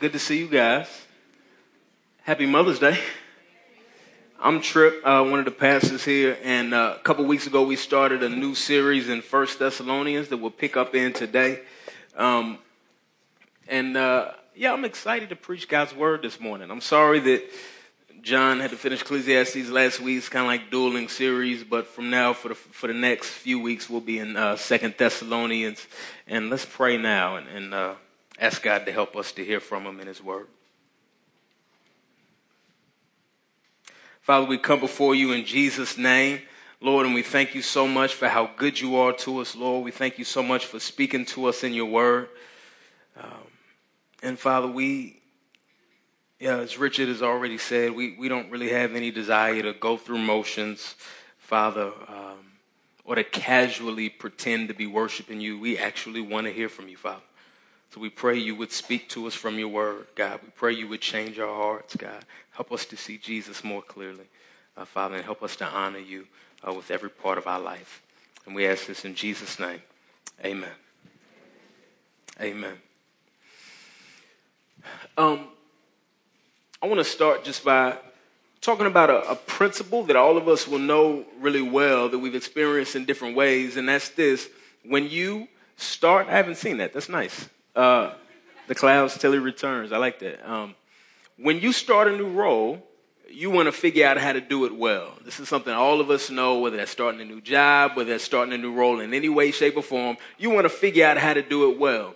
Good to see you guys. Happy Mother's Day. I'm Trip, uh, one of the pastors here, and uh, a couple weeks ago we started a new series in First Thessalonians that we'll pick up in today. Um, and uh, yeah, I'm excited to preach God's word this morning. I'm sorry that John had to finish Ecclesiastes last week. It's kind of like dueling series, but from now for the for the next few weeks we'll be in uh, Second Thessalonians, and let's pray now and. and uh, ask God to help us to hear from Him in His Word. Father, we come before you in Jesus' name, Lord, and we thank you so much for how good you are to us, Lord. We thank you so much for speaking to us in your Word. Um, and Father, we, yeah, as Richard has already said, we, we don't really have any desire to go through motions, Father, um, or to casually pretend to be worshiping you. We actually want to hear from you, Father. So we pray you would speak to us from your word, God. We pray you would change our hearts, God. Help us to see Jesus more clearly, uh, Father, and help us to honor you uh, with every part of our life. And we ask this in Jesus' name. Amen. Amen. Um, I want to start just by talking about a, a, principle that all of us will know really well that we've experienced in different ways, and that's this. When you start, I haven't seen that. That's nice. Uh, the clouds till he returns. I like that. Um, when you start a new role, you want to figure out how to do it well. This is something all of us know, whether that's starting a new job, whether that's starting a new role in any way, shape, or form. You want to figure out how to do it well.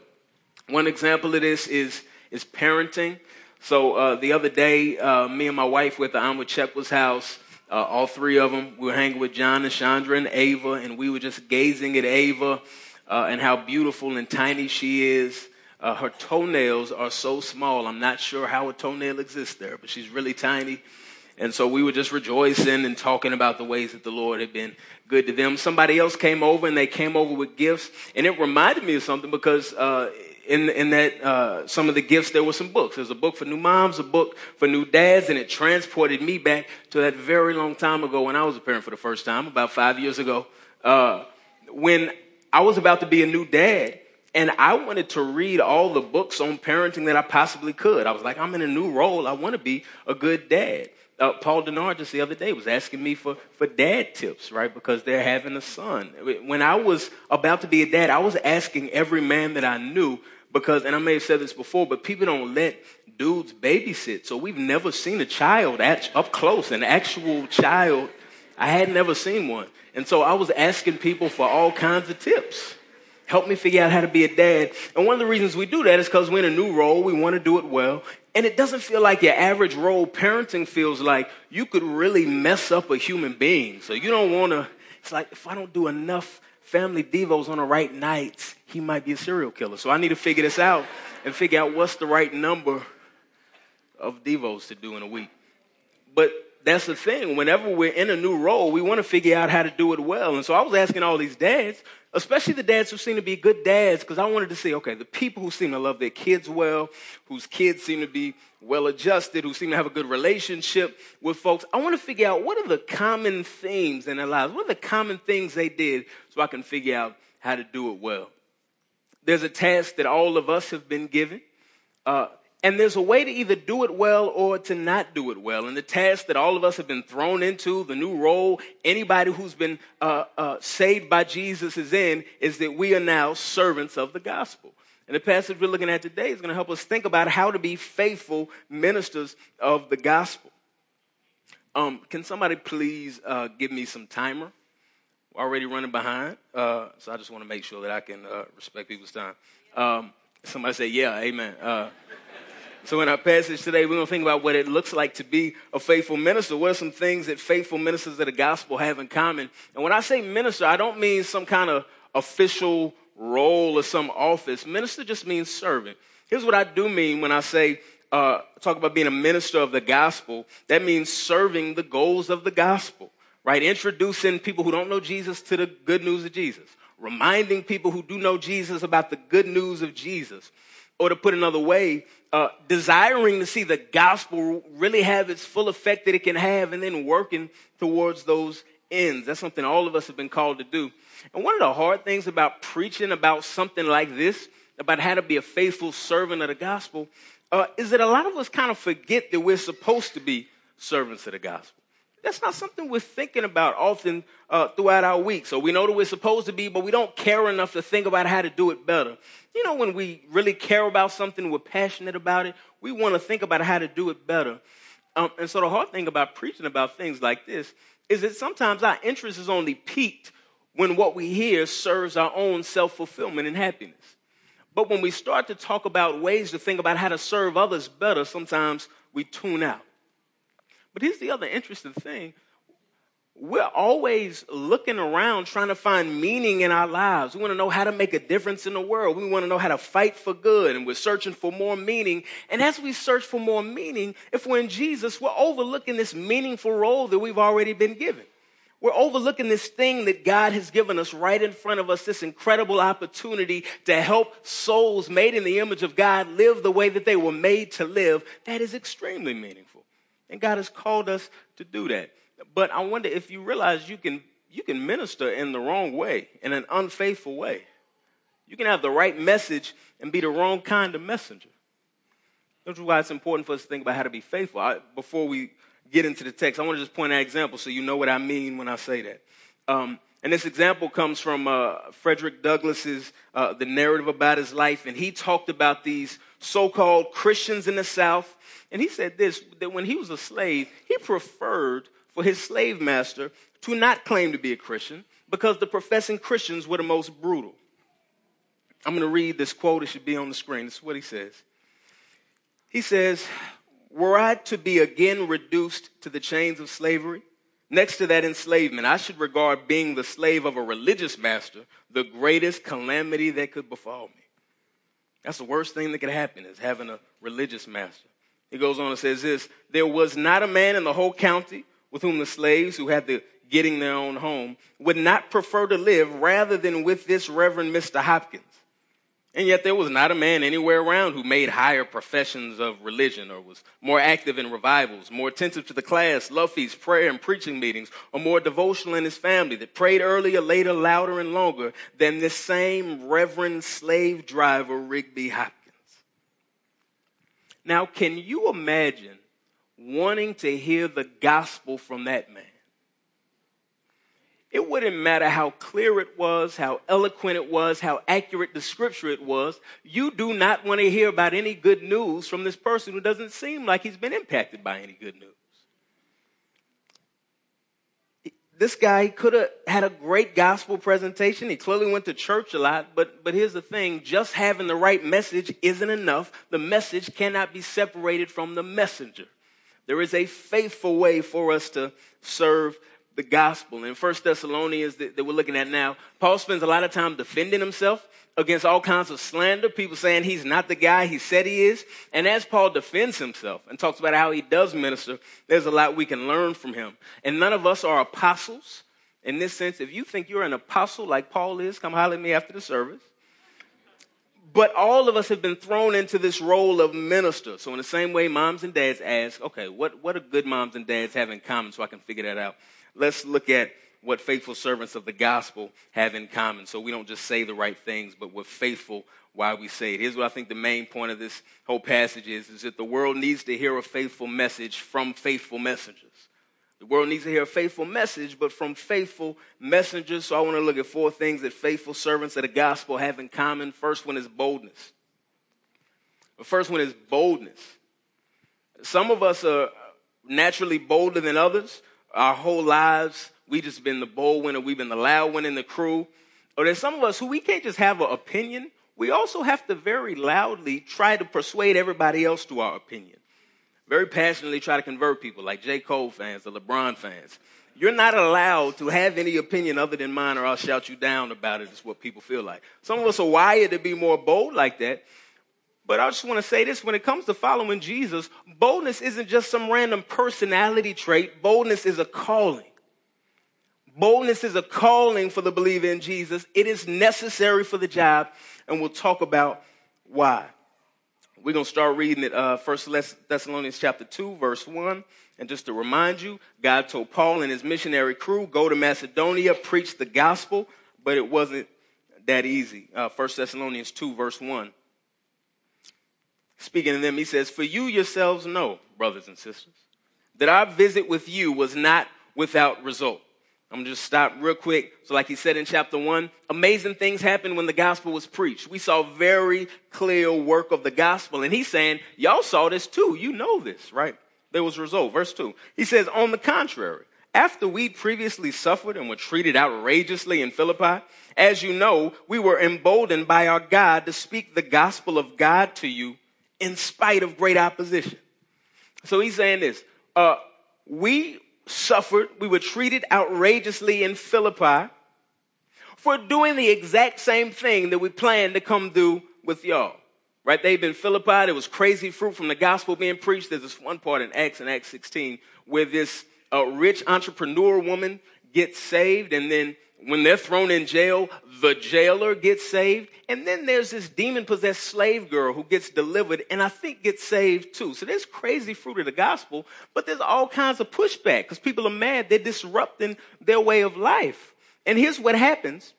One example of this is, is parenting. So uh, the other day, uh, me and my wife were at the Amma Chekwa's house. Uh, all three of them. We were hanging with John and Chandra and Ava, and we were just gazing at Ava uh, and how beautiful and tiny she is. Uh, her toenails are so small. I'm not sure how a toenail exists there, but she's really tiny. And so we were just rejoicing and talking about the ways that the Lord had been good to them. Somebody else came over and they came over with gifts. And it reminded me of something because uh, in, in that uh, some of the gifts there were some books. There's a book for new moms, a book for new dads, and it transported me back to that very long time ago when I was a parent for the first time, about five years ago, uh, when I was about to be a new dad. And I wanted to read all the books on parenting that I possibly could. I was like, I'm in a new role. I want to be a good dad. Uh, Paul Denard just the other day was asking me for, for dad tips, right? Because they're having a son. When I was about to be a dad, I was asking every man that I knew because, and I may have said this before, but people don't let dudes babysit. So we've never seen a child at, up close, an actual child. I had never seen one. And so I was asking people for all kinds of tips. Help me figure out how to be a dad. And one of the reasons we do that is because we're in a new role. We want to do it well. And it doesn't feel like your average role. Parenting feels like you could really mess up a human being. So you don't want to, it's like if I don't do enough family devos on the right nights, he might be a serial killer. So I need to figure this out and figure out what's the right number of devos to do in a week. But that's the thing. Whenever we're in a new role, we want to figure out how to do it well. And so I was asking all these dads, especially the dads who seem to be good dads, because I wanted to see, okay, the people who seem to love their kids well, whose kids seem to be well adjusted, who seem to have a good relationship with folks, I want to figure out what are the common themes in their lives? What are the common things they did so I can figure out how to do it well? There's a task that all of us have been given. Uh, and there's a way to either do it well or to not do it well. And the task that all of us have been thrown into, the new role anybody who's been uh, uh, saved by Jesus is in, is that we are now servants of the gospel. And the passage we're looking at today is going to help us think about how to be faithful ministers of the gospel. Um, can somebody please uh, give me some timer? We're already running behind, uh, so I just want to make sure that I can uh, respect people's time. Um, somebody say, "Yeah, Amen." So, in our passage today, we're going to think about what it looks like to be a faithful minister. What are some things that faithful ministers of the gospel have in common? And when I say minister, I don't mean some kind of official role or some office. Minister just means servant. Here's what I do mean when I say, uh, talk about being a minister of the gospel. That means serving the goals of the gospel, right? Introducing people who don't know Jesus to the good news of Jesus. Reminding people who do know Jesus about the good news of Jesus or to put another way, uh, desiring to see the gospel really have its full effect that it can have, and then working towards those ends. That's something all of us have been called to do. And one of the hard things about preaching about something like this, about how to be a faithful servant of the gospel, uh, is that a lot of us kind of forget that we're supposed to be servants of the gospel. That's not something we're thinking about often uh, throughout our week. So we know that we're supposed to be, but we don't care enough to think about how to do it better. You know, when we really care about something, we're passionate about it, we want to think about how to do it better. Um, and so the hard thing about preaching about things like this is that sometimes our interest is only piqued when what we hear serves our own self fulfillment and happiness. But when we start to talk about ways to think about how to serve others better, sometimes we tune out. But here's the other interesting thing we're always looking around trying to find meaning in our lives. We want to know how to make a difference in the world. We want to know how to fight for good, and we're searching for more meaning. And as we search for more meaning, if we're in Jesus, we're overlooking this meaningful role that we've already been given. We're overlooking this thing that God has given us right in front of us, this incredible opportunity to help souls made in the image of God live the way that they were made to live. That is extremely meaningful. And God has called us to do that. But I wonder if you realize you can you can minister in the wrong way, in an unfaithful way. You can have the right message and be the wrong kind of messenger. That's why it's important for us to think about how to be faithful. I, before we get into the text, I want to just point out an example so you know what I mean when I say that. Um, and this example comes from uh, Frederick Douglass's uh, the narrative about his life, and he talked about these so-called Christians in the South, and he said this: that when he was a slave, he preferred for his slave master to not claim to be a Christian because the professing Christians were the most brutal. I'm going to read this quote, it should be on the screen. This is what he says. He says, Were I to be again reduced to the chains of slavery, next to that enslavement, I should regard being the slave of a religious master the greatest calamity that could befall me. That's the worst thing that could happen is having a religious master. He goes on and says this There was not a man in the whole county with whom the slaves who had the getting their own home would not prefer to live rather than with this Reverend Mr. Hopkins. And yet there was not a man anywhere around who made higher professions of religion or was more active in revivals, more attentive to the class, love feasts, prayer and preaching meetings, or more devotional in his family that prayed earlier, later, louder, and longer than this same Reverend slave driver, Rigby Hopkins. Now, can you imagine wanting to hear the gospel from that man. It wouldn't matter how clear it was, how eloquent it was, how accurate the scripture it was. You do not want to hear about any good news from this person who doesn't seem like he's been impacted by any good news. This guy could have had a great gospel presentation. He clearly went to church a lot, but, but here's the thing just having the right message isn't enough. The message cannot be separated from the messenger. There is a faithful way for us to serve the gospel. In First Thessalonians that, that we're looking at now, Paul spends a lot of time defending himself against all kinds of slander, people saying he's not the guy he said he is. And as Paul defends himself and talks about how he does minister, there's a lot we can learn from him. And none of us are apostles. In this sense, if you think you're an apostle like Paul is, come holler at me after the service. But all of us have been thrown into this role of minister. So in the same way, moms and dads ask, okay, what, what do good moms and dads have in common so I can figure that out? Let's look at what faithful servants of the gospel have in common. So we don't just say the right things, but we're faithful while we say it. Here's what I think the main point of this whole passage is, is that the world needs to hear a faithful message from faithful messengers. The world needs to hear a faithful message, but from faithful messengers. So I want to look at four things that faithful servants of the gospel have in common. First one is boldness. The first one is boldness. Some of us are naturally bolder than others. Our whole lives, we just been the bold or we've been the loud one in the crew. Or there's some of us who we can't just have an opinion. We also have to very loudly try to persuade everybody else to our opinion very passionately try to convert people, like J. Cole fans or LeBron fans. You're not allowed to have any opinion other than mine, or I'll shout you down about it, is what people feel like. Some of us are wired to be more bold like that. But I just want to say this when it comes to following Jesus, boldness isn't just some random personality trait, boldness is a calling. Boldness is a calling for the believer in Jesus. It is necessary for the job, and we'll talk about why. We're going to start reading it, uh, 1 Thessalonians chapter 2, verse 1. And just to remind you, God told Paul and his missionary crew, go to Macedonia, preach the gospel, but it wasn't that easy. Uh, 1 Thessalonians 2, verse 1. speaking to them, he says, For you yourselves know, brothers and sisters, that our visit with you was not without result. I'm gonna just stop real quick. So, like he said in chapter one, amazing things happened when the gospel was preached. We saw very clear work of the gospel. And he's saying, Y'all saw this too. You know this, right? There was result. Verse two. He says, On the contrary, after we'd previously suffered and were treated outrageously in Philippi, as you know, we were emboldened by our God to speak the gospel of God to you in spite of great opposition. So he's saying this. Uh, we suffered, we were treated outrageously in Philippi for doing the exact same thing that we planned to come do with y'all. Right? They've been Philippi. There was crazy fruit from the gospel being preached. There's this one part in Acts in Acts 16 where this uh, rich entrepreneur woman gets saved and then when they're thrown in jail, the jailer gets saved. And then there's this demon possessed slave girl who gets delivered and I think gets saved too. So there's crazy fruit of the gospel, but there's all kinds of pushback because people are mad. They're disrupting their way of life. And here's what happens.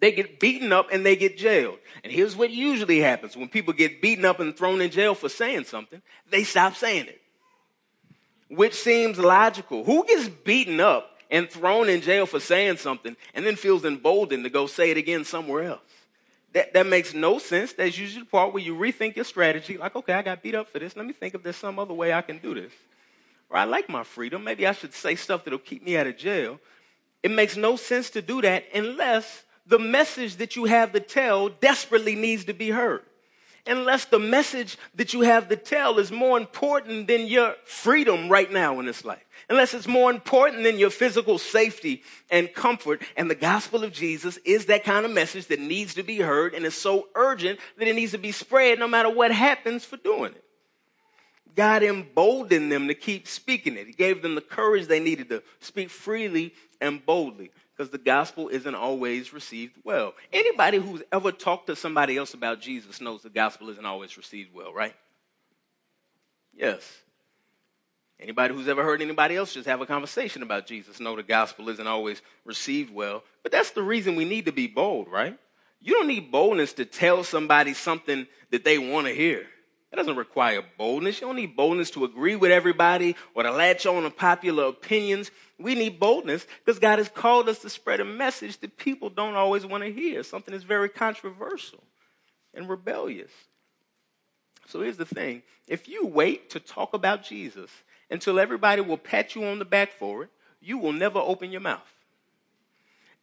They get beaten up and they get jailed. And here's what usually happens when people get beaten up and thrown in jail for saying something, they stop saying it. Which seems logical. Who gets beaten up and thrown in jail for saying something and then feels emboldened to go say it again somewhere else. That, that makes no sense. That's usually the part where you rethink your strategy. Like, okay, I got beat up for this. Let me think if there's some other way I can do this. Or I like my freedom. Maybe I should say stuff that'll keep me out of jail. It makes no sense to do that unless the message that you have to tell desperately needs to be heard unless the message that you have to tell is more important than your freedom right now in this life. Unless it's more important than your physical safety and comfort. And the gospel of Jesus is that kind of message that needs to be heard and is so urgent that it needs to be spread no matter what happens for doing it. God emboldened them to keep speaking it. He gave them the courage they needed to speak freely and boldly because the gospel isn't always received well. Anybody who's ever talked to somebody else about Jesus knows the gospel isn't always received well, right? Yes. Anybody who's ever heard anybody else just have a conversation about Jesus know the gospel isn't always received well. But that's the reason we need to be bold, right? You don't need boldness to tell somebody something that they want to hear. That doesn't require boldness. You don't need boldness to agree with everybody or to latch on to popular opinions. We need boldness because God has called us to spread a message that people don't always want to hear, something that's very controversial and rebellious. So here's the thing if you wait to talk about Jesus until everybody will pat you on the back for it, you will never open your mouth.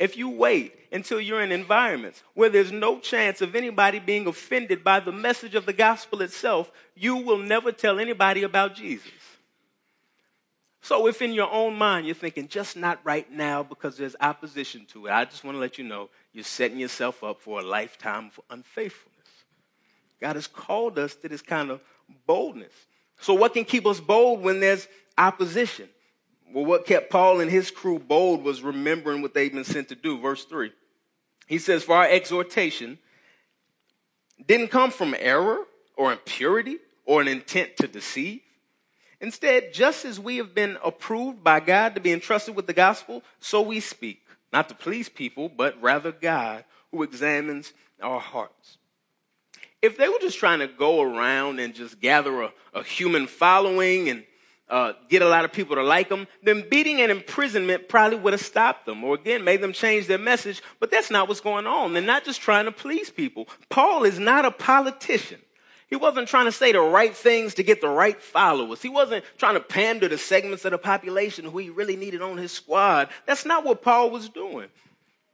If you wait until you're in environments where there's no chance of anybody being offended by the message of the gospel itself, you will never tell anybody about Jesus. So, if in your own mind you're thinking, just not right now because there's opposition to it, I just want to let you know you're setting yourself up for a lifetime of unfaithfulness. God has called us to this kind of boldness. So, what can keep us bold when there's opposition? Well, what kept Paul and his crew bold was remembering what they'd been sent to do. Verse 3. He says, For our exhortation didn't come from error or impurity or an intent to deceive. Instead, just as we have been approved by God to be entrusted with the gospel, so we speak, not to please people, but rather God who examines our hearts. If they were just trying to go around and just gather a, a human following and uh, get a lot of people to like them, then beating and imprisonment probably would have stopped them or again made them change their message. But that's not what's going on. They're not just trying to please people. Paul is not a politician. He wasn't trying to say the right things to get the right followers. He wasn't trying to pander to segments of the population who he really needed on his squad. That's not what Paul was doing.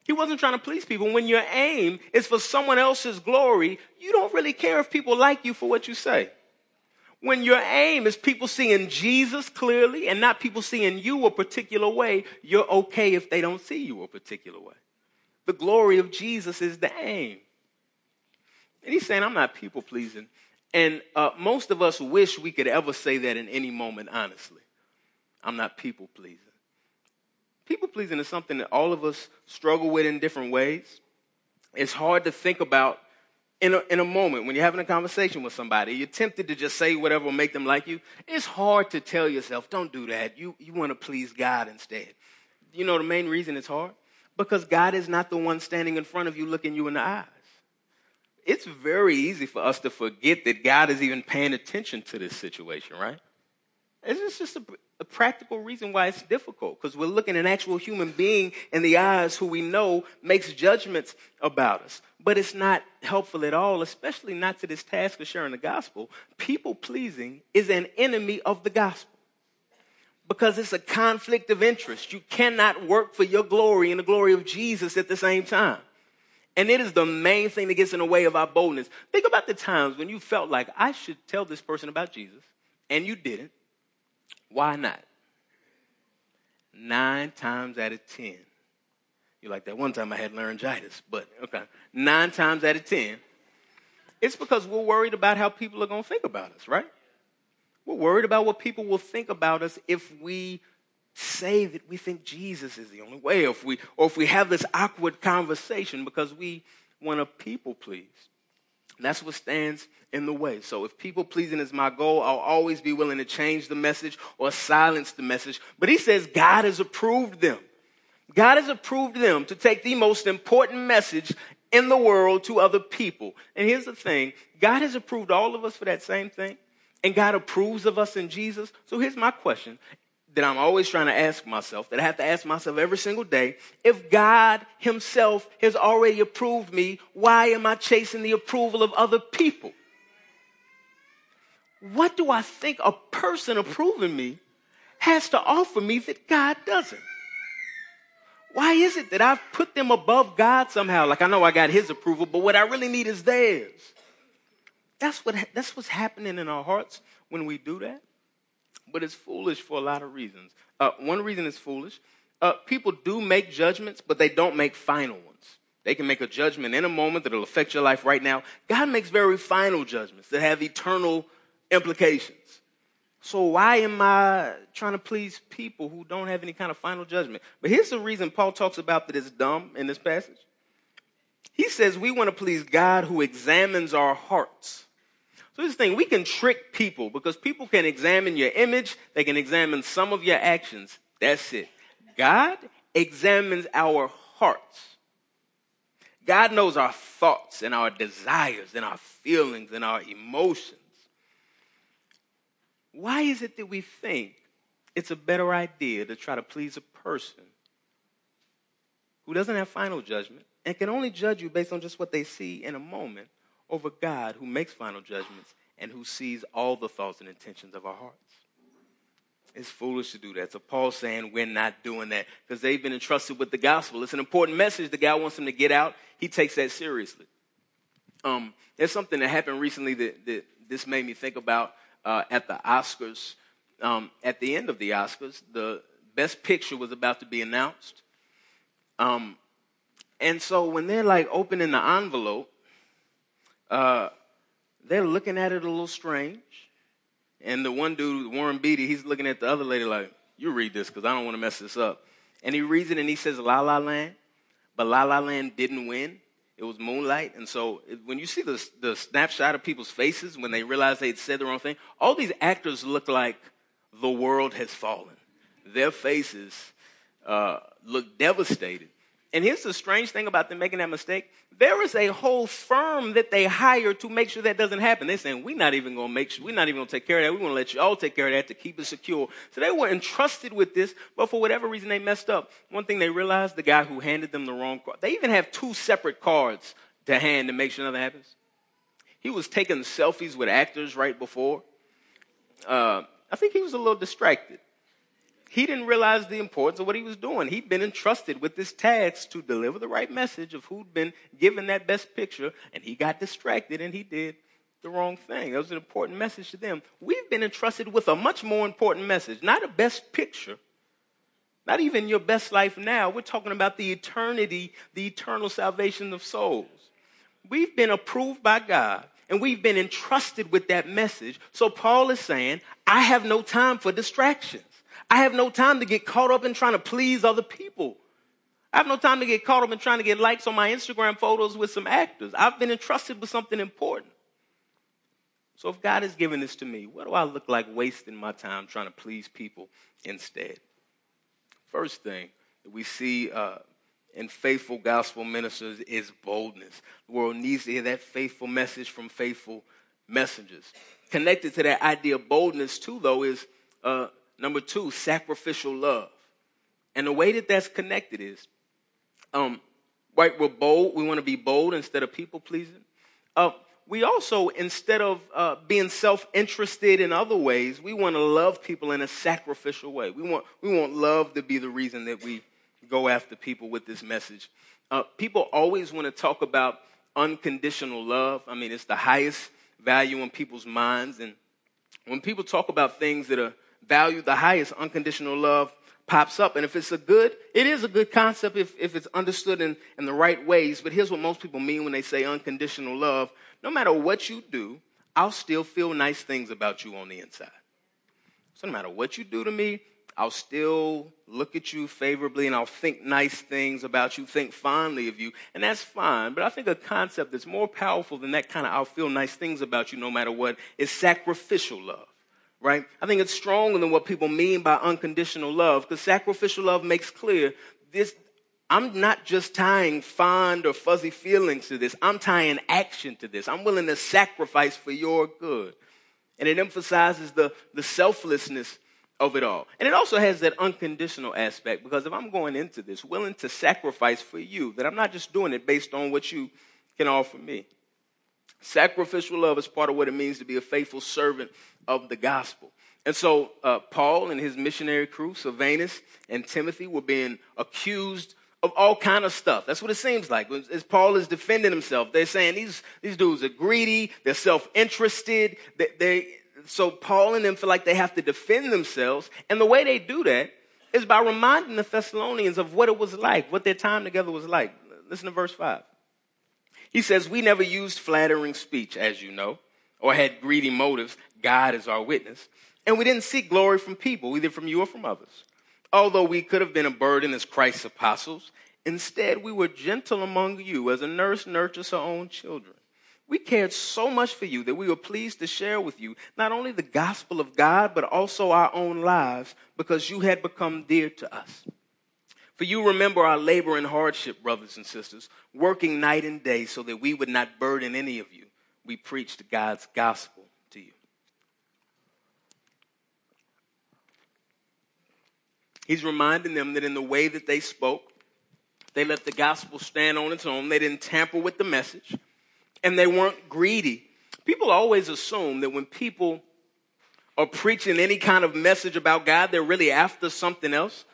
He wasn't trying to please people. When your aim is for someone else's glory, you don't really care if people like you for what you say. When your aim is people seeing Jesus clearly and not people seeing you a particular way, you're okay if they don't see you a particular way. The glory of Jesus is the aim. And he's saying, I'm not people pleasing. And uh, most of us wish we could ever say that in any moment, honestly. I'm not people pleasing. People pleasing is something that all of us struggle with in different ways. It's hard to think about in a, in a moment when you're having a conversation with somebody, you're tempted to just say whatever will make them like you. It's hard to tell yourself, don't do that. You, you want to please God instead. You know the main reason it's hard? Because God is not the one standing in front of you looking you in the eyes. it's very easy for us to forget that God is even paying attention to this situation, right? It's just a, a practical reason why it's difficult because we're looking at an actual human being in the eyes who we know makes judgments about us. But it's not helpful at all, especially not to this task of sharing the gospel. People pleasing is an enemy of the gospel because it's a conflict of interest. You cannot work for your glory and the glory of Jesus at the same time. And it is the main thing that gets in the way of our boldness. Think about the times when you felt like, I should tell this person about Jesus, and you didn't. Why not? Nine times out of ten. You're like, that one time I had laryngitis, but okay. Nine times out of ten, it's because we're worried about how people are going to think about us, right? We're worried about what people will think about us if we say that we think Jesus is the only way, or if we, or if we have this awkward conversation because we want to people please. That's what stands in the way. So if people pleasing is my goal, I'll always be willing to change the message or silence the message. But he says God has approved them. God has approved them to take the most important message in the world to other people. And here's the thing God has approved all of us for that same thing. And God approves of us in Jesus. So here's my question that I'm always trying to ask myself, that I have to ask myself every single day. If God Himself has already approved me, why am I chasing the approval of other people? What do I think a person approving me has to offer me that God doesn't? Why is it that I've put them above God somehow? Like I know I got His approval, but what I really need is theirs. That's what that's what's happening in our hearts when we do that but it's foolish for a lot of reasons. Uh, one reason it's foolish uh, people do make judgments, but they don't make final ones. They can make a judgment in a moment that'll affect your life right now. God makes very final judgments that have eternal implications. So why am I trying to please people who don't have any kind of final judgment? But here's the reason Paul talks about that it's dumb in this passage. He says we want to please God who examines our hearts. So this thing, we can trick people because people can examine your image, they can examine some of your actions. That's it. God examines our hearts. God knows our thoughts and our desires and our feelings and our emotions. Why is it that we think it's a better idea to try to please a person who doesn't have final judgment and can only judge you based on just what they see in a moment over God who makes final judgments and who sees all the thoughts and intentions of our hearts. It's foolish to do that. So Paul's saying we're not doing that because they've been entrusted with the gospel. It's an important message the guy wants them to get out. He takes that seriously. Um, there's something that happened recently that, that this made me think about uh, at the Oscars. Um, at the end of the Oscars, the best picture was about to be announced. Um, and so when they're like opening the envelope, uh, they're looking at it a little strange. And the one dude, Warren Beatty, he's looking at the other lady like, you read this because I don't want to mess this up. And he reads it and he says La La Land, but La La Land didn't win. It was Moonlight. And so when you see the, the snapshot of people's faces when they realize they'd said the wrong thing, all these actors look like the world has fallen. Their faces uh, look devastated. And here's the strange thing about them making that mistake. There is a whole firm that they hire to make sure that doesn't happen. They're saying, we're not even going to make sure, we're not even going to take care of that. We want to let you all take care of that to keep it secure. So they were entrusted with this, but for whatever reason they messed up. One thing they realized, the guy who handed them the wrong card, they even have two separate cards to hand to make sure nothing happens. He was taking selfies with actors right before. Uh, I think he was a little distracted he didn't realize the importance of what he was doing. He'd been entrusted with this task to deliver the right message of who'd been given that best picture, and he got distracted and he did the wrong thing. That was an important message to them. We've been entrusted with a much more important message, not a best picture, not even your best life now. We're talking about the eternity, the eternal salvation of souls. We've been approved by God and we've been entrusted with that message. So Paul is saying, I have no time for distractions. I have no time to get caught up in trying to please other people. I have no time to get caught up in trying to get likes on my Instagram photos with some actors. I've been entrusted with something important. So if God has given this to me, what do I look like wasting my time trying to please people instead? First thing that we see uh, in faithful gospel ministers is boldness. The world needs to hear that faithful message from faithful messengers. Connected to that idea of boldness, too, though, is uh, number two, sacrificial love. And the way that that's connected is, um, right, we're bold. We want to be bold instead of people pleasing. Uh, we also, instead of uh, being self-interested in other ways, we want to love people in a sacrificial way. We want, we want love to be the reason that we go after people with this message. Uh, people always want to talk about unconditional love. I mean, it's the highest value in people's minds. And when people talk about things that are valued the highest, unconditional love pops up. And if it's a good, it is a good concept if, if it's understood in, in the right ways. But here's what most people mean when they say unconditional love. No matter what you do, I'll still feel nice things about you on the inside. So no matter what you do to me, I'll still look at you favorably and I'll think nice things about you, think fondly of you, and that's fine. But I think a concept that's more powerful than that kind of I'll feel nice things about you no matter what is sacrificial love right? I think it's stronger than what people mean by unconditional love because sacrificial love makes clear this. I'm not just tying fond or fuzzy feelings to this. I'm tying action to this. I'm willing to sacrifice for your good. And it emphasizes the, the selflessness of it all. And it also has that unconditional aspect because if I'm going into this willing to sacrifice for you, that I'm not just doing it based on what you can offer me. Sacrificial love is part of what it means to be a faithful servant of the gospel. And so uh, Paul and his missionary crew, Silvanus and Timothy, were being accused of all kind of stuff. That's what it seems like. As Paul is defending himself, they're saying these, these dudes are greedy, they're self-interested. They, they, so Paul and them feel like they have to defend themselves. And the way they do that is by reminding the Thessalonians of what it was like, what their time together was like. Listen to verse 5. He says, We never used flattering speech, as you know, or had greedy motives. God is our witness. And we didn't seek glory from people, either from you or from others. Although we could have been a burden as Christ's apostles, instead we were gentle among you as a nurse nurtures her own children. We cared so much for you that we were pleased to share with you not only the gospel of God, but also our own lives because you had become dear to us. For you remember our labor and hardship, brothers and sisters, working night and day so that we would not burden any of you. We preached God's gospel to you. He's reminding them that in the way that they spoke, they let the gospel stand on its own. They didn't tamper with the message, and they weren't greedy. People always assume that when people are preaching any kind of message about God, they're really after something else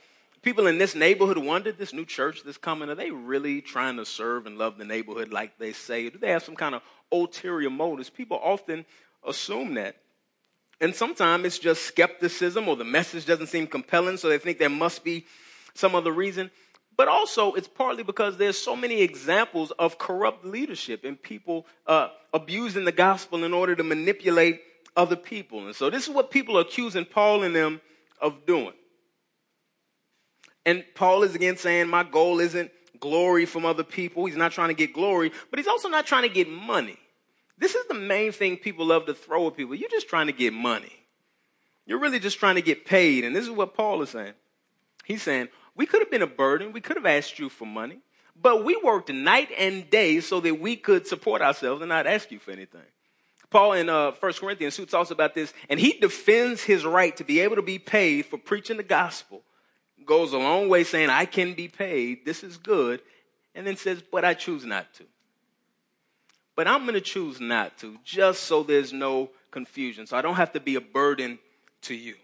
people in this neighborhood wonder, this new church that's coming, are they really trying to serve and love the neighborhood like they say? Do they have some kind of ulterior motives? People often assume that. And sometimes it's just skepticism or the message doesn't seem compelling, so they think there must be some other reason. But also, it's partly because there's so many examples of corrupt leadership and people uh, abusing the gospel in order to manipulate other people. And so, this is what people are accusing Paul and them of doing. And Paul is again saying, My goal isn't glory from other people. He's not trying to get glory, but he's also not trying to get money. This is the main thing people love to throw at people. You're just trying to get money. You're really just trying to get paid. And this is what Paul is saying. He's saying, We could have been a burden. We could have asked you for money, but we worked night and day so that we could support ourselves and not ask you for anything. Paul in uh, 1 Corinthians 2 talks about this, and he defends his right to be able to be paid for preaching the gospel goes a long way saying, I can be paid, this is good, and then says, but I choose not to. But I'm going to choose not to, just so there's no confusion, so I don't have to be a burden to you.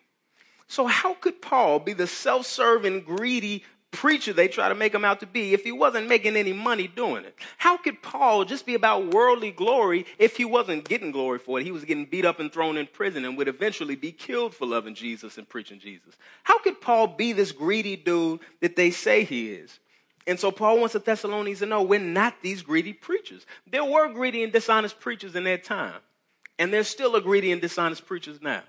So, how could Paul be the self serving, greedy preacher they try to make him out to be if he wasn't making any money doing it? How could Paul just be about worldly glory if he wasn't getting glory for it? He was getting beat up and thrown in prison and would eventually be killed for loving Jesus and preaching Jesus. How could Paul be this greedy dude that they say he is? And so Paul wants the Thessalonians to know we're not these greedy preachers. There were greedy and dishonest preachers in that time. And there's still a greedy and dishonest preachers now.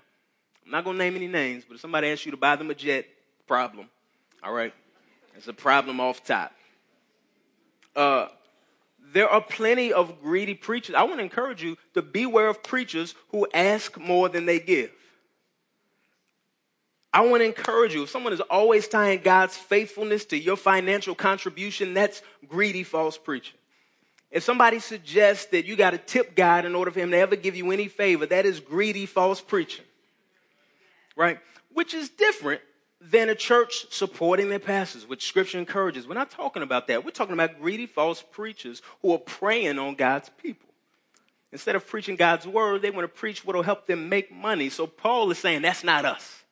I'm not going to name any names, but if somebody asks you to buy them a jet, problem. All right? It's a problem off top. Uh, there are plenty of greedy preachers. I want to encourage you to beware of preachers who ask more than they give. I want to encourage you. If someone is always tying God's faithfulness to your financial contribution, that's greedy false preaching. If somebody suggests that you got to tip God in order for him to ever give you any favor, that is greedy false preaching. Right? Which is different than a church supporting their pastors, which scripture encourages. We're not talking about that. We're talking about greedy false preachers who are preying on God's people. Instead of preaching God's word, they want to preach what will help them make money. So Paul is saying that's not us.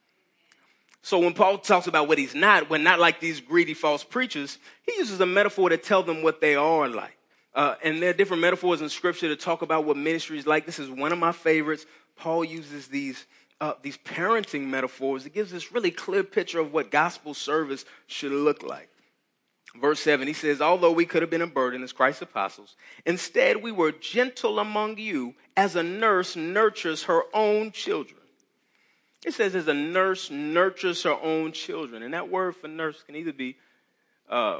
So when Paul talks about what he's not, we're not like these greedy false preachers. He uses a metaphor to tell them what they are like. Uh, and there are different metaphors in scripture to talk about what ministry is like. This is one of my favorites. Paul uses these, uh, these parenting metaphors. It gives this really clear picture of what gospel service should look like. Verse 7, he says, Although we could have been a burden as Christ's apostles, instead we were gentle among you as a nurse nurtures her own children. It says, as a nurse nurtures her own children. And that word for nurse can either be uh,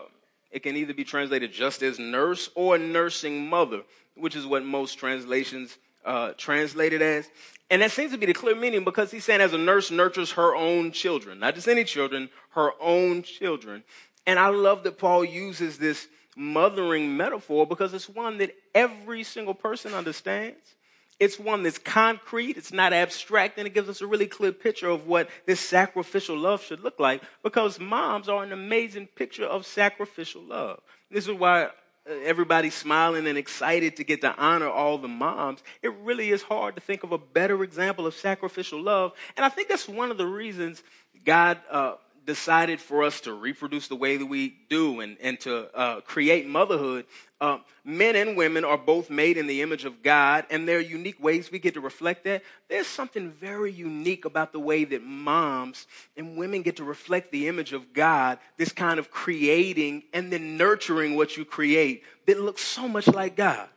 it can either be translated just as nurse or nursing mother, which is what most translations uh, translate it as. And that seems to be the clear meaning because he's saying as a nurse nurtures her own children, not just any children, her own children. And I love that Paul uses this mothering metaphor because it's one that every single person understands. It's one that's concrete, it's not abstract, and it gives us a really clear picture of what this sacrificial love should look like because moms are an amazing picture of sacrificial love. This is why everybody's smiling and excited to get to honor all the moms. It really is hard to think of a better example of sacrificial love. And I think that's one of the reasons God uh, decided for us to reproduce the way that we do and, and to uh, create motherhood, uh, men and women are both made in the image of God, and there are unique ways we get to reflect that. There's something very unique about the way that moms and women get to reflect the image of God, this kind of creating and then nurturing what you create that looks so much like God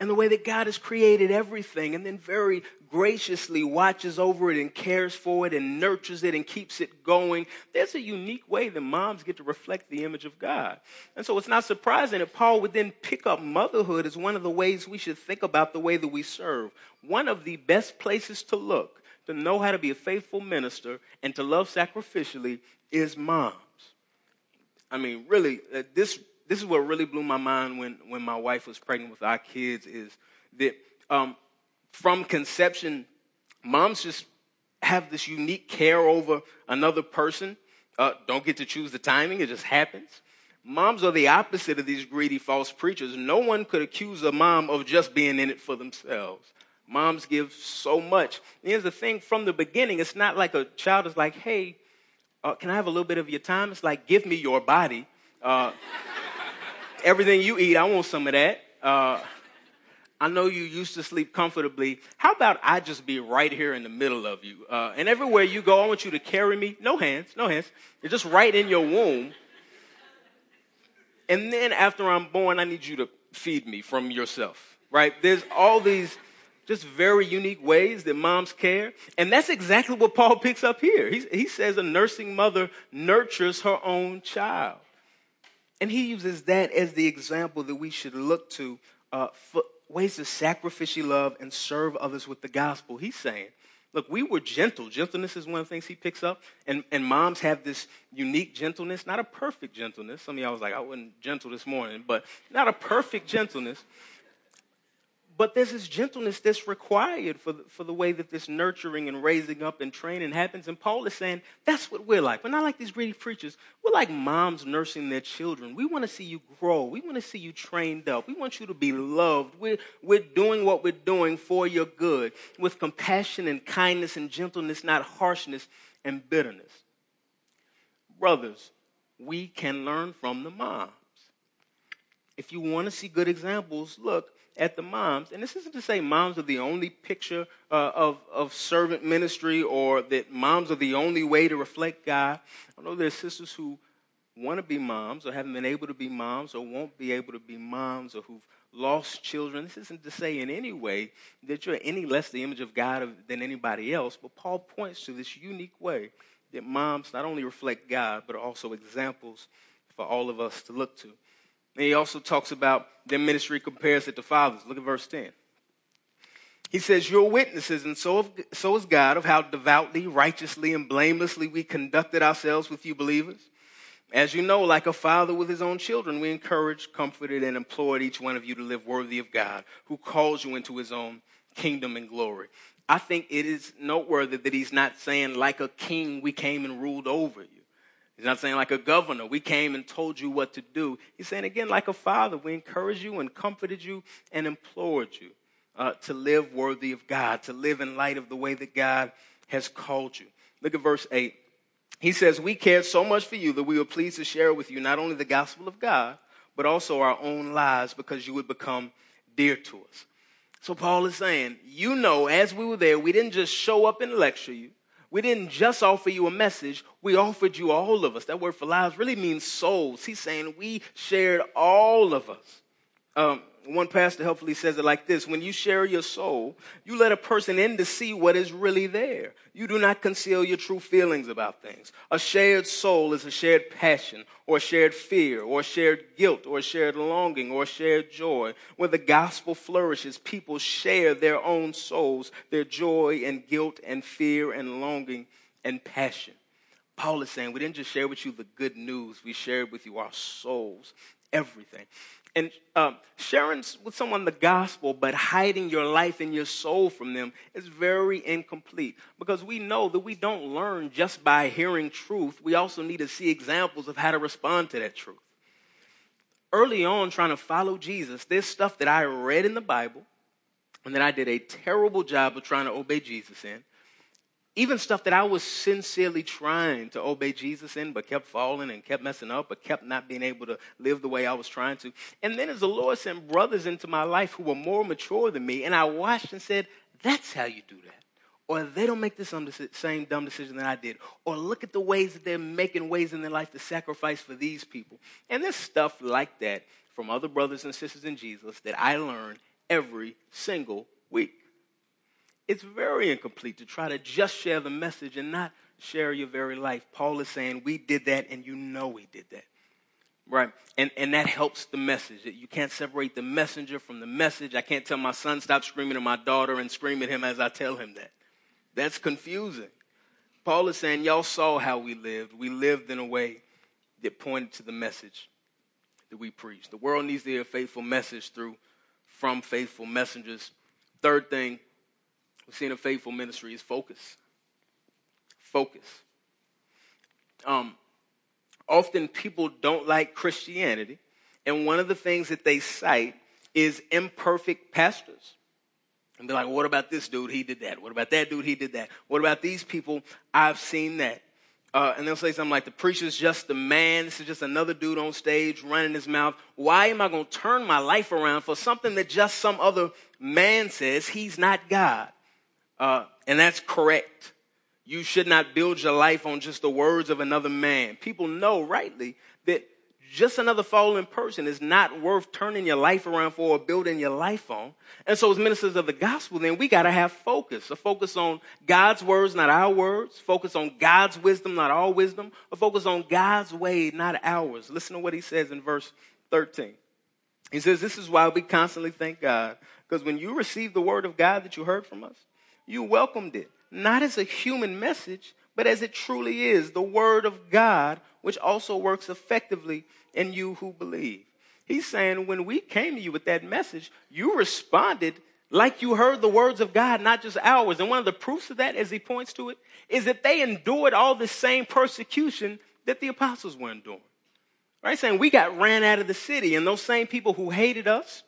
and the way that God has created everything and then very graciously watches over it and cares for it and nurtures it and keeps it going. There's a unique way that moms get to reflect the image of God. And so it's not surprising that Paul would then pick up motherhood as one of the ways we should think about the way that we serve. One of the best places to look to know how to be a faithful minister and to love sacrificially is moms. I mean, really, this this is what really blew my mind when, when my wife was pregnant with our kids is that um, from conception, moms just have this unique care over another person. Uh, don't get to choose the timing, it just happens. Moms are the opposite of these greedy false preachers. No one could accuse a mom of just being in it for themselves. Moms give so much. And here's the thing from the beginning, it's not like a child is like, hey, uh, can I have a little bit of your time? It's like, give me your body. Uh, everything you eat, I want some of that. Uh, I know you used to sleep comfortably. How about I just be right here in the middle of you? Uh, and everywhere you go, I want you to carry me. No hands, no hands. You're just right in your womb. And then after I'm born, I need you to feed me from yourself, right? There's all these just very unique ways that moms care. And that's exactly what Paul picks up here. He, he says a nursing mother nurtures her own child. And he uses that as the example that we should look to uh, for ways to sacrificially love and serve others with the gospel. He's saying, look, we were gentle. Gentleness is one of the things he picks up. And, and moms have this unique gentleness, not a perfect gentleness. Some of y'all was like, I wasn't gentle this morning, but not a perfect gentleness. But there's this gentleness that's required for the, for the way that this nurturing and raising up and training happens. And Paul is saying that's what we're like. We're not like these greedy preachers. We're like moms nursing their children. We want to see you grow. We want to see you trained up. We want you to be loved. We're, we're doing what we're doing for your good with compassion and kindness and gentleness, not harshness and bitterness. Brothers, we can learn from the moms. If you want to see good examples, look at the moms. And this isn't to say moms are the only picture uh, of, of servant ministry or that moms are the only way to reflect God. I know there's sisters who want to be moms or haven't been able to be moms or won't be able to be moms or who've lost children. This isn't to say in any way that you're any less the image of God than anybody else, but Paul points to this unique way that moms not only reflect God, but are also examples for all of us to look to. And he also talks about their ministry compares it to fathers. Look at verse 10. He says, You're witnesses, and so, so is God, of how devoutly, righteously, and blamelessly we conducted ourselves with you believers. As you know, like a father with his own children, we encouraged, comforted, and implored each one of you to live worthy of God, who calls you into his own kingdom and glory. I think it is noteworthy that he's not saying, like a king, we came and ruled over you. He's not saying, like a governor, we came and told you what to do. He's saying, again, like a father, we encouraged you and comforted you and implored you uh, to live worthy of God, to live in light of the way that God has called you. Look at verse 8. He says, We cared so much for you that we were pleased to share with you not only the gospel of God, but also our own lives because you would become dear to us. So Paul is saying, You know, as we were there, we didn't just show up and lecture you. We didn't just offer you a message, we offered you all of us. That word for lives really means souls. He's saying we shared all of us. Um, one pastor helpfully says it like this When you share your soul, you let a person in to see what is really there. You do not conceal your true feelings about things. A shared soul is a shared passion, or shared fear, or shared guilt, or shared longing, or shared joy. Where the gospel flourishes, people share their own souls, their joy and guilt and fear and longing and passion. Paul is saying we didn't just share with you the good news, we shared with you our souls, everything. And um, sharing with someone the gospel, but hiding your life and your soul from them is very incomplete because we know that we don't learn just by hearing truth. We also need to see examples of how to respond to that truth. Early on, trying to follow Jesus, there's stuff that I read in the Bible and that I did a terrible job of trying to obey Jesus in even stuff that I was sincerely trying to obey Jesus in, but kept falling and kept messing up, but kept not being able to live the way I was trying to. And then as the Lord sent brothers into my life who were more mature than me, and I watched and said, That's how you do that. Or they don't make the same dumb decision that I did. Or look at the ways that they're making ways in their life to sacrifice for these people. And there's stuff like that from other brothers and sisters in Jesus that I learn every single week it's very incomplete to try to just share the message and not share your very life. Paul is saying, We did that, and you know we did that. Right? And, and that helps the message. You can't separate the messenger from the message. I can't tell my son, stop screaming at my daughter and scream at him as I tell him that. That's confusing. Paul is saying, Y'all saw how we lived. We lived in a way that pointed to the message that we preach. The world needs to hear a faithful message through from faithful messengers. Third thing, we've seen a faithful ministry is focus. Focus. Um, often people don't like Christianity, and one of the things that they cite is imperfect pastors. And be like, well, what about this dude? He did that. What about that dude? He did that. What about these people? I've seen that. Uh, and they'll say something like, the preacher's just a man. This is just another dude on stage running his mouth. Why am I going to turn my life around for something that just some other man says? He's not God. Uh, and that's correct. You should not build your life on just the words of another man. People know rightly that just another fallen person is not worth turning your life around for or building your life on. And so, as ministers of the gospel, then we got to have focus a focus on God's words, not our words, focus on God's wisdom, not our wisdom, a focus on God's way, not ours. Listen to what he says in verse 13. He says, This is why we constantly thank God, because when you receive the word of God that you heard from us, you welcomed it, not as a human message, but as it truly is the Word of God, which also works effectively in you who believe. He's saying when we came to you with that message, you responded like you heard the words of God, not just ours. And one of the proofs of that, as he points to it, is that they endured all the same persecution that the apostles were enduring. Right? Saying we got ran out of the city, and those same people who hated us,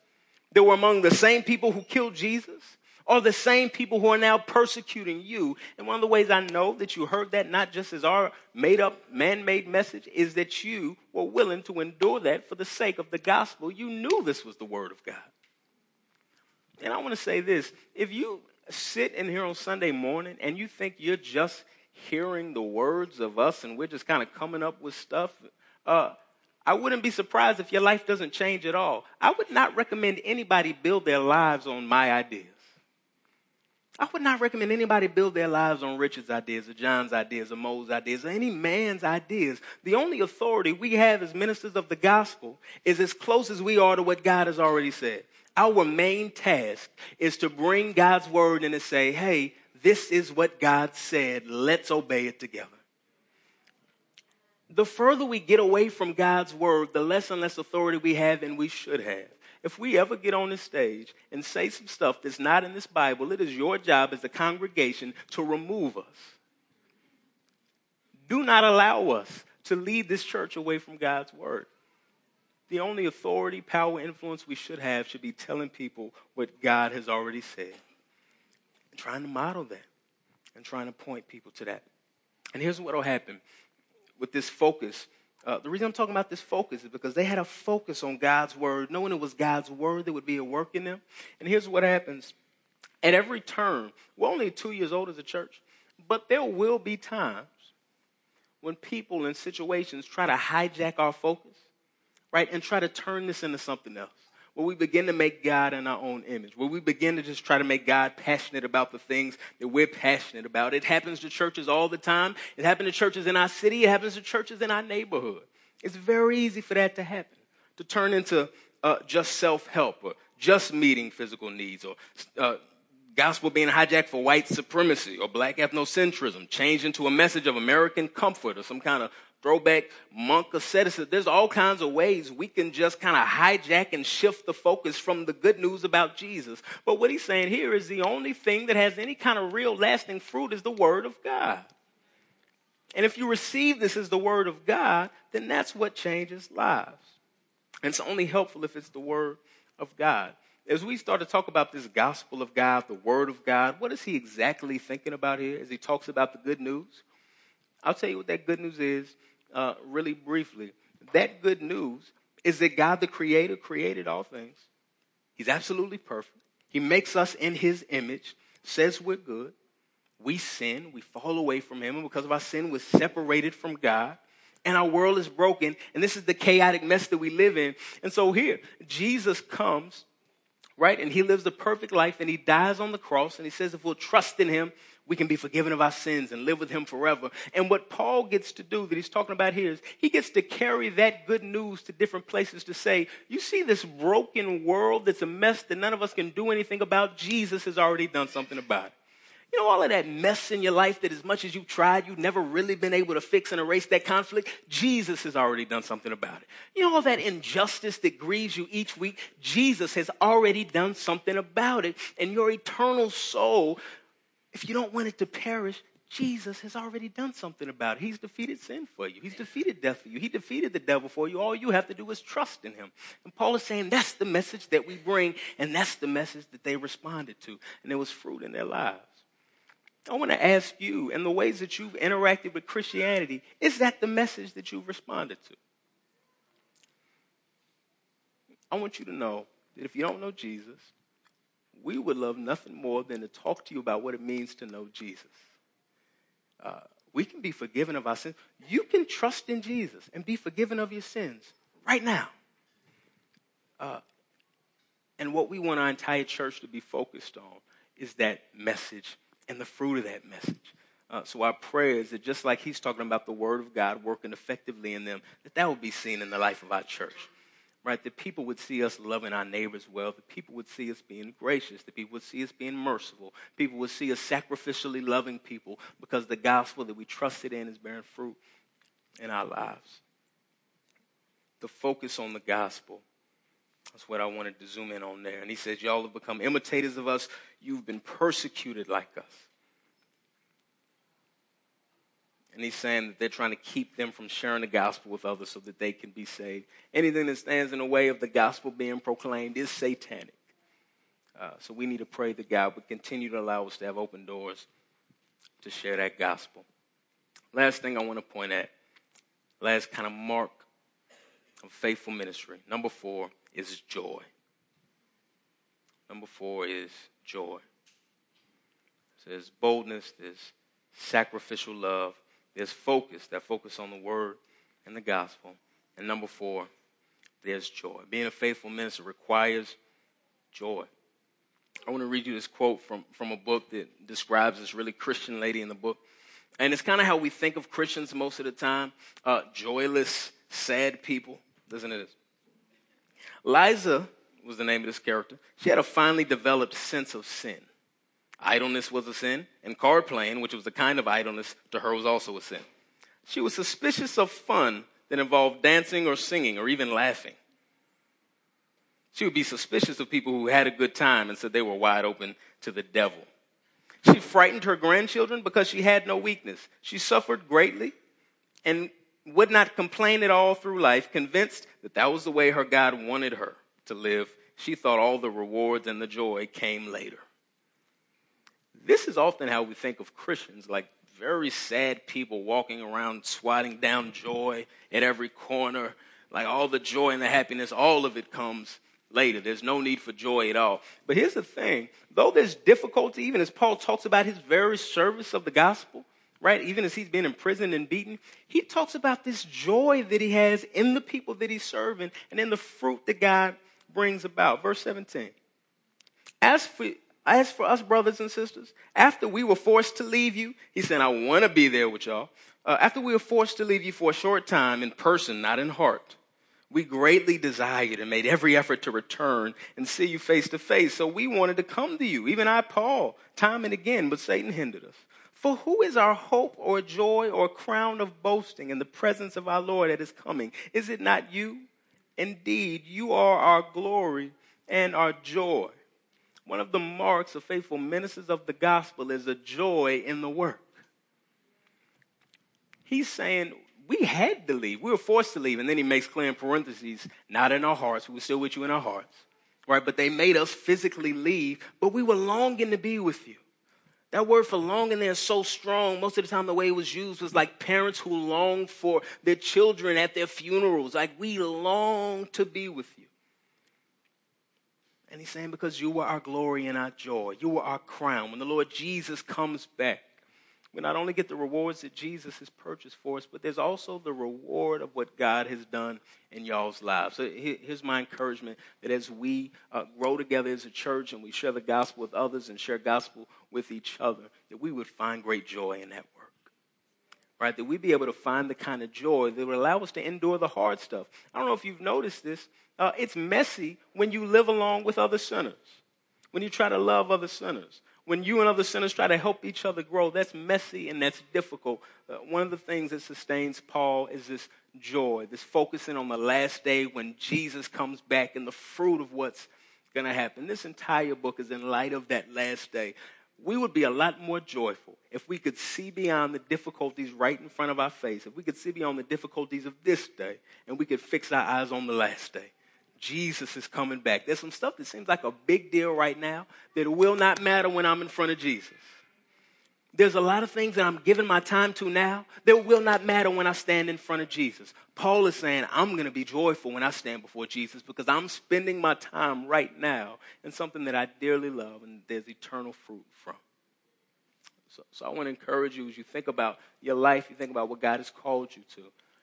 they were among the same people who killed Jesus are the same people who are now persecuting you. And one of the ways I know that you heard that not just as our made up, man made message, is that you were willing to endure that for the sake of the gospel. You knew this was the word of God. And I want to say this if you sit in here on Sunday morning and you think you're just hearing the words of us and we're just kind of coming up with stuff, uh, I wouldn't be surprised if your life doesn't change at all. I would not recommend anybody build their lives on my ideas. I would not recommend anybody build their lives on Richard's ideas or John's ideas or Mo's ideas or any man's ideas. The only authority we have as ministers of the gospel is as close as we are to what God has already said. Our main task is to bring God's word and to say, hey, this is what God said. Let's obey it together. The further we get away from God's word, the less and less authority we have and we should have. If we ever get on this stage and say some stuff that's not in this Bible, it is your job as a congregation to remove us. Do not allow us to lead this church away from God's word. The only authority, power, influence we should have should be telling people what God has already said and trying to model that and trying to point people to that. And here's what will happen with this focus. Uh, the reason I'm talking about this focus is because they had a focus on God's word, knowing it was God's word that would be a work in them. And here's what happens at every turn, we're only two years old as a church, but there will be times when people in situations try to hijack our focus, right, and try to turn this into something else. Where we begin to make God in our own image, where we begin to just try to make God passionate about the things that we're passionate about. It happens to churches all the time. It happens to churches in our city. It happens to churches in our neighborhood. It's very easy for that to happen, to turn into uh, just self help or just meeting physical needs or uh, gospel being hijacked for white supremacy or black ethnocentrism, changed into a message of American comfort or some kind of throwback monk asceticism. There's all kinds of ways we can just kind of hijack and shift the focus from the good news about Jesus. But what he's saying here is the only thing that has any kind of real lasting fruit is the word of God. And if you receive this as the word of God, then that's what changes lives. And it's only helpful if it's the word of God as we start to talk about this gospel of God, the word of God, what is he exactly thinking about here as he talks about the good news? I'll tell you what that good news is uh, really briefly. That good news is that God, the creator, created all things. He's absolutely perfect. He makes us in his image, says we're good. We sin, we fall away from him, and because of our sin, we're separated from God and our world is broken, and this is the chaotic mess that we live in. And so here, Jesus comes right? And he lives the perfect life and he dies on the cross. And he says, if we'll trust in him, we can be forgiven of our sins and live with him forever. And what Paul gets to do that he's talking about here is he gets to carry that good news to different places to say, you see this broken world that's a mess that none of us can do anything about. Jesus has already done something about it. You know, all of that mess in your life that as much as you've tried, you've never really been able to fix and erase that conflict, Jesus has already done something about it. You know, all that injustice that grieves you each week, Jesus has already done something about it. And your eternal soul, if you don't want it to perish, Jesus has already done something about it. He's defeated sin for you. He's defeated death for you. He defeated the devil for you. All you have to do is trust in him. And Paul is saying that's the message that we bring, and that's the message that they responded to. And there was fruit in their lives. I want to ask you, in the ways that you've interacted with Christianity, is that the message that you've responded to? I want you to know that if you don't know Jesus, we would love nothing more than to talk to you about what it means to know Jesus. Uh, we can be forgiven of our sins. You can trust in Jesus and be forgiven of your sins right now. Uh, and what we want our entire church to be focused on is that message and the fruit of that message. Uh, so our prayer is that just like he's talking about the word of God working effectively in them, that that would be seen in the life of our church. Right? That people would see us loving our neighbors well. That people would see us being gracious. That people would see us being merciful. People would see us sacrificially loving people because the gospel that we trusted in is bearing fruit in our lives. The focus on the gospel that's what I wanted to zoom in on there. And he says, Y'all have become imitators of us. You've been persecuted like us. And he's saying that they're trying to keep them from sharing the gospel with others so that they can be saved. Anything that stands in the way of the gospel being proclaimed is satanic. Uh, so we need to pray that God would continue to allow us to have open doors to share that gospel. Last thing I want to point at, last kind of mark of faithful ministry. Number four is joy. Number four is joy. So there's boldness, there's sacrificial love, there's focus, that focus on the word and the gospel. And number four, there's joy. Being a faithful minister requires joy. I want to read you this quote from, from a book that describes this really Christian lady in the book. And it's kind of how we think of Christians most of the time uh, joyless, sad people. Listen to this. Liza was the name of this character. She had a finely developed sense of sin. Idleness was a sin, and card playing, which was a kind of idleness, to her was also a sin. She was suspicious of fun that involved dancing or singing or even laughing. She would be suspicious of people who had a good time and said they were wide open to the devil. She frightened her grandchildren because she had no weakness. She suffered greatly and would not complain at all through life, convinced that that was the way her God wanted her to live. She thought all the rewards and the joy came later. This is often how we think of Christians, like very sad people walking around swatting down joy at every corner. Like all the joy and the happiness, all of it comes later. There's no need for joy at all. But here's the thing though there's difficulty, even as Paul talks about his very service of the gospel, right? Even as he's been imprisoned and beaten, he talks about this joy that he has in the people that he's serving and in the fruit that God brings about. Verse 17. As for, as for us, brothers and sisters, after we were forced to leave you, he said, I want to be there with y'all. Uh, after we were forced to leave you for a short time in person, not in heart we greatly desired and made every effort to return and see you face to face. So we wanted to come to you, even I, Paul, time and again, but Satan hindered us. For who is our hope or joy or crown of boasting in the presence of our Lord that is coming? Is it not you? Indeed, you are our glory and our joy. One of the marks of faithful ministers of the gospel is a joy in the work. He's saying we had to leave. We were forced to leave. And then he makes clear in parentheses, not in our hearts. We were still with you in our hearts. Right? But they made us physically leave, but we were longing to be with you. That word for longing there is so strong. Most of the time, the way it was used was like parents who long for their children at their funerals. Like, we long to be with you. And he's saying, because you were our glory and our joy, you were our crown. When the Lord Jesus comes back, we not only get the rewards that Jesus has purchased for us, but there's also the reward of what God has done in y'all's lives. So here's my encouragement that as we uh, grow together as a church and we share the gospel with others and share gospel with each other, that we would find great joy in that work. Right? That we'd be able to find the kind of joy that would allow us to endure the hard stuff. I don't know if you've noticed this. Uh, it's messy when you live along with other sinners, when you try to love other sinners when you and other sinners try to help each other grow, that's messy and that's difficult. Uh, one of the things that sustains Paul is this joy, this focusing on the last day when Jesus comes back and the fruit of what's going to happen. This entire book is in light of that last day. We would be a lot more joyful if we could see beyond the difficulties right in front of our face, if we could see beyond the difficulties of this day, and we could fix our eyes on the last day. Jesus is coming back. There's some stuff that seems like a big deal right now that will not matter when I'm in front of Jesus. There's a lot of things that I'm giving my time to now that will not matter when I stand in front of Jesus. Paul is saying, I'm going to be joyful when I stand before Jesus because I'm spending my time right now in something that I dearly love and there's eternal fruit from. So, so I want to encourage you as you think about your life, you think about what God has called you to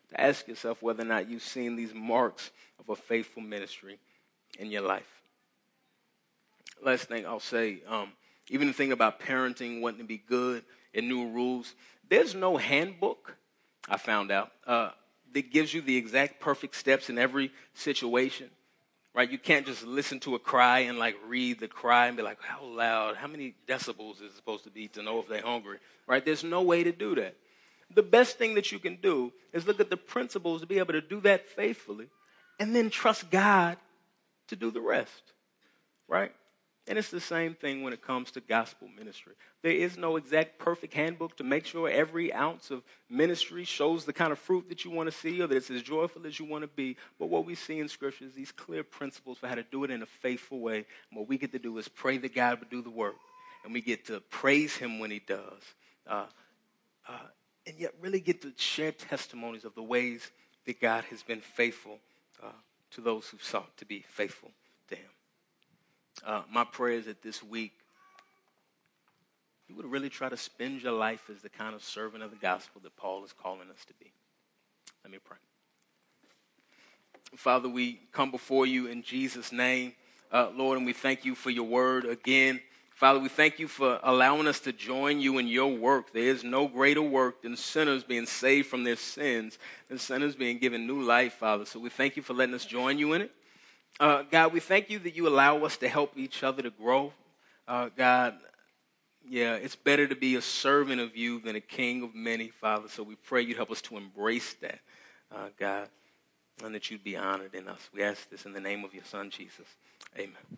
to ask yourself whether or not you've seen these marks of a faithful ministry in your life. Last thing I'll say, um, even the thing about parenting wanting to be good and new rules, there's no handbook, I found out, uh, that gives you the exact perfect steps in every situation. Right? You can't just listen to a cry and like read the cry and be like, how loud, how many decibels is it supposed to be to know if they're hungry? Right? There's no way to do that the best thing that you can do is look at the principles to be able to do that faithfully and then trust God to do the rest. Right? And it's the same thing when it comes to gospel ministry. There is no exact perfect handbook to make sure every ounce of ministry shows the kind of fruit that you want to see or that it's as joyful as you want to be. But what we see in Scripture is these clear principles for how to do it in a faithful way. And what we get to do is pray that God would do the work. And we get to praise Him when He does. Uh, uh, and yet really get to share testimonies of the ways that God has been faithful uh, to those who sought to be faithful to Him. Uh, my prayer is that this week you would really try to spend your life as the kind of servant of the gospel that Paul is calling us to be. Let me pray. Father, we come before you in Jesus' name, uh, Lord, and we thank you for your word again. Father, we thank you for allowing us to join you in your work. There is no greater work than sinners being saved from their sins and sinners being given new life, Father. So we thank you for letting us join you in it. Uh, God, we thank you that you allow us to help each other to grow. Uh, God, yeah, it's better to be a servant of you than a king of many, Father. So we pray you'd help us to embrace that, uh, God, and that you'd be honored in us. We ask this in the name of your Son, Jesus. Amen.